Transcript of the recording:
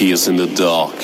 He is in the dark.